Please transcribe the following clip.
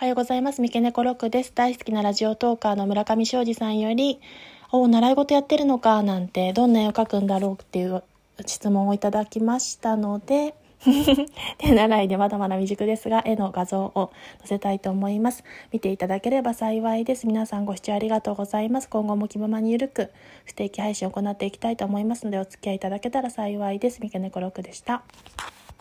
おはようございます。三毛猫ロックです。大好きなラジオトーカーの村上昌司さんより、お習い事やってるのかなんて、どんな絵を描くんだろうっていう質問をいただきましたので、手習いでまだまだ未熟ですが、絵の画像を載せたいと思います。見ていただければ幸いです。皆さんご視聴ありがとうございます。今後も気ままにゆるく不定期配信を行っていきたいと思いますので、お付き合いいただけたら幸いです。三毛猫ロックでした。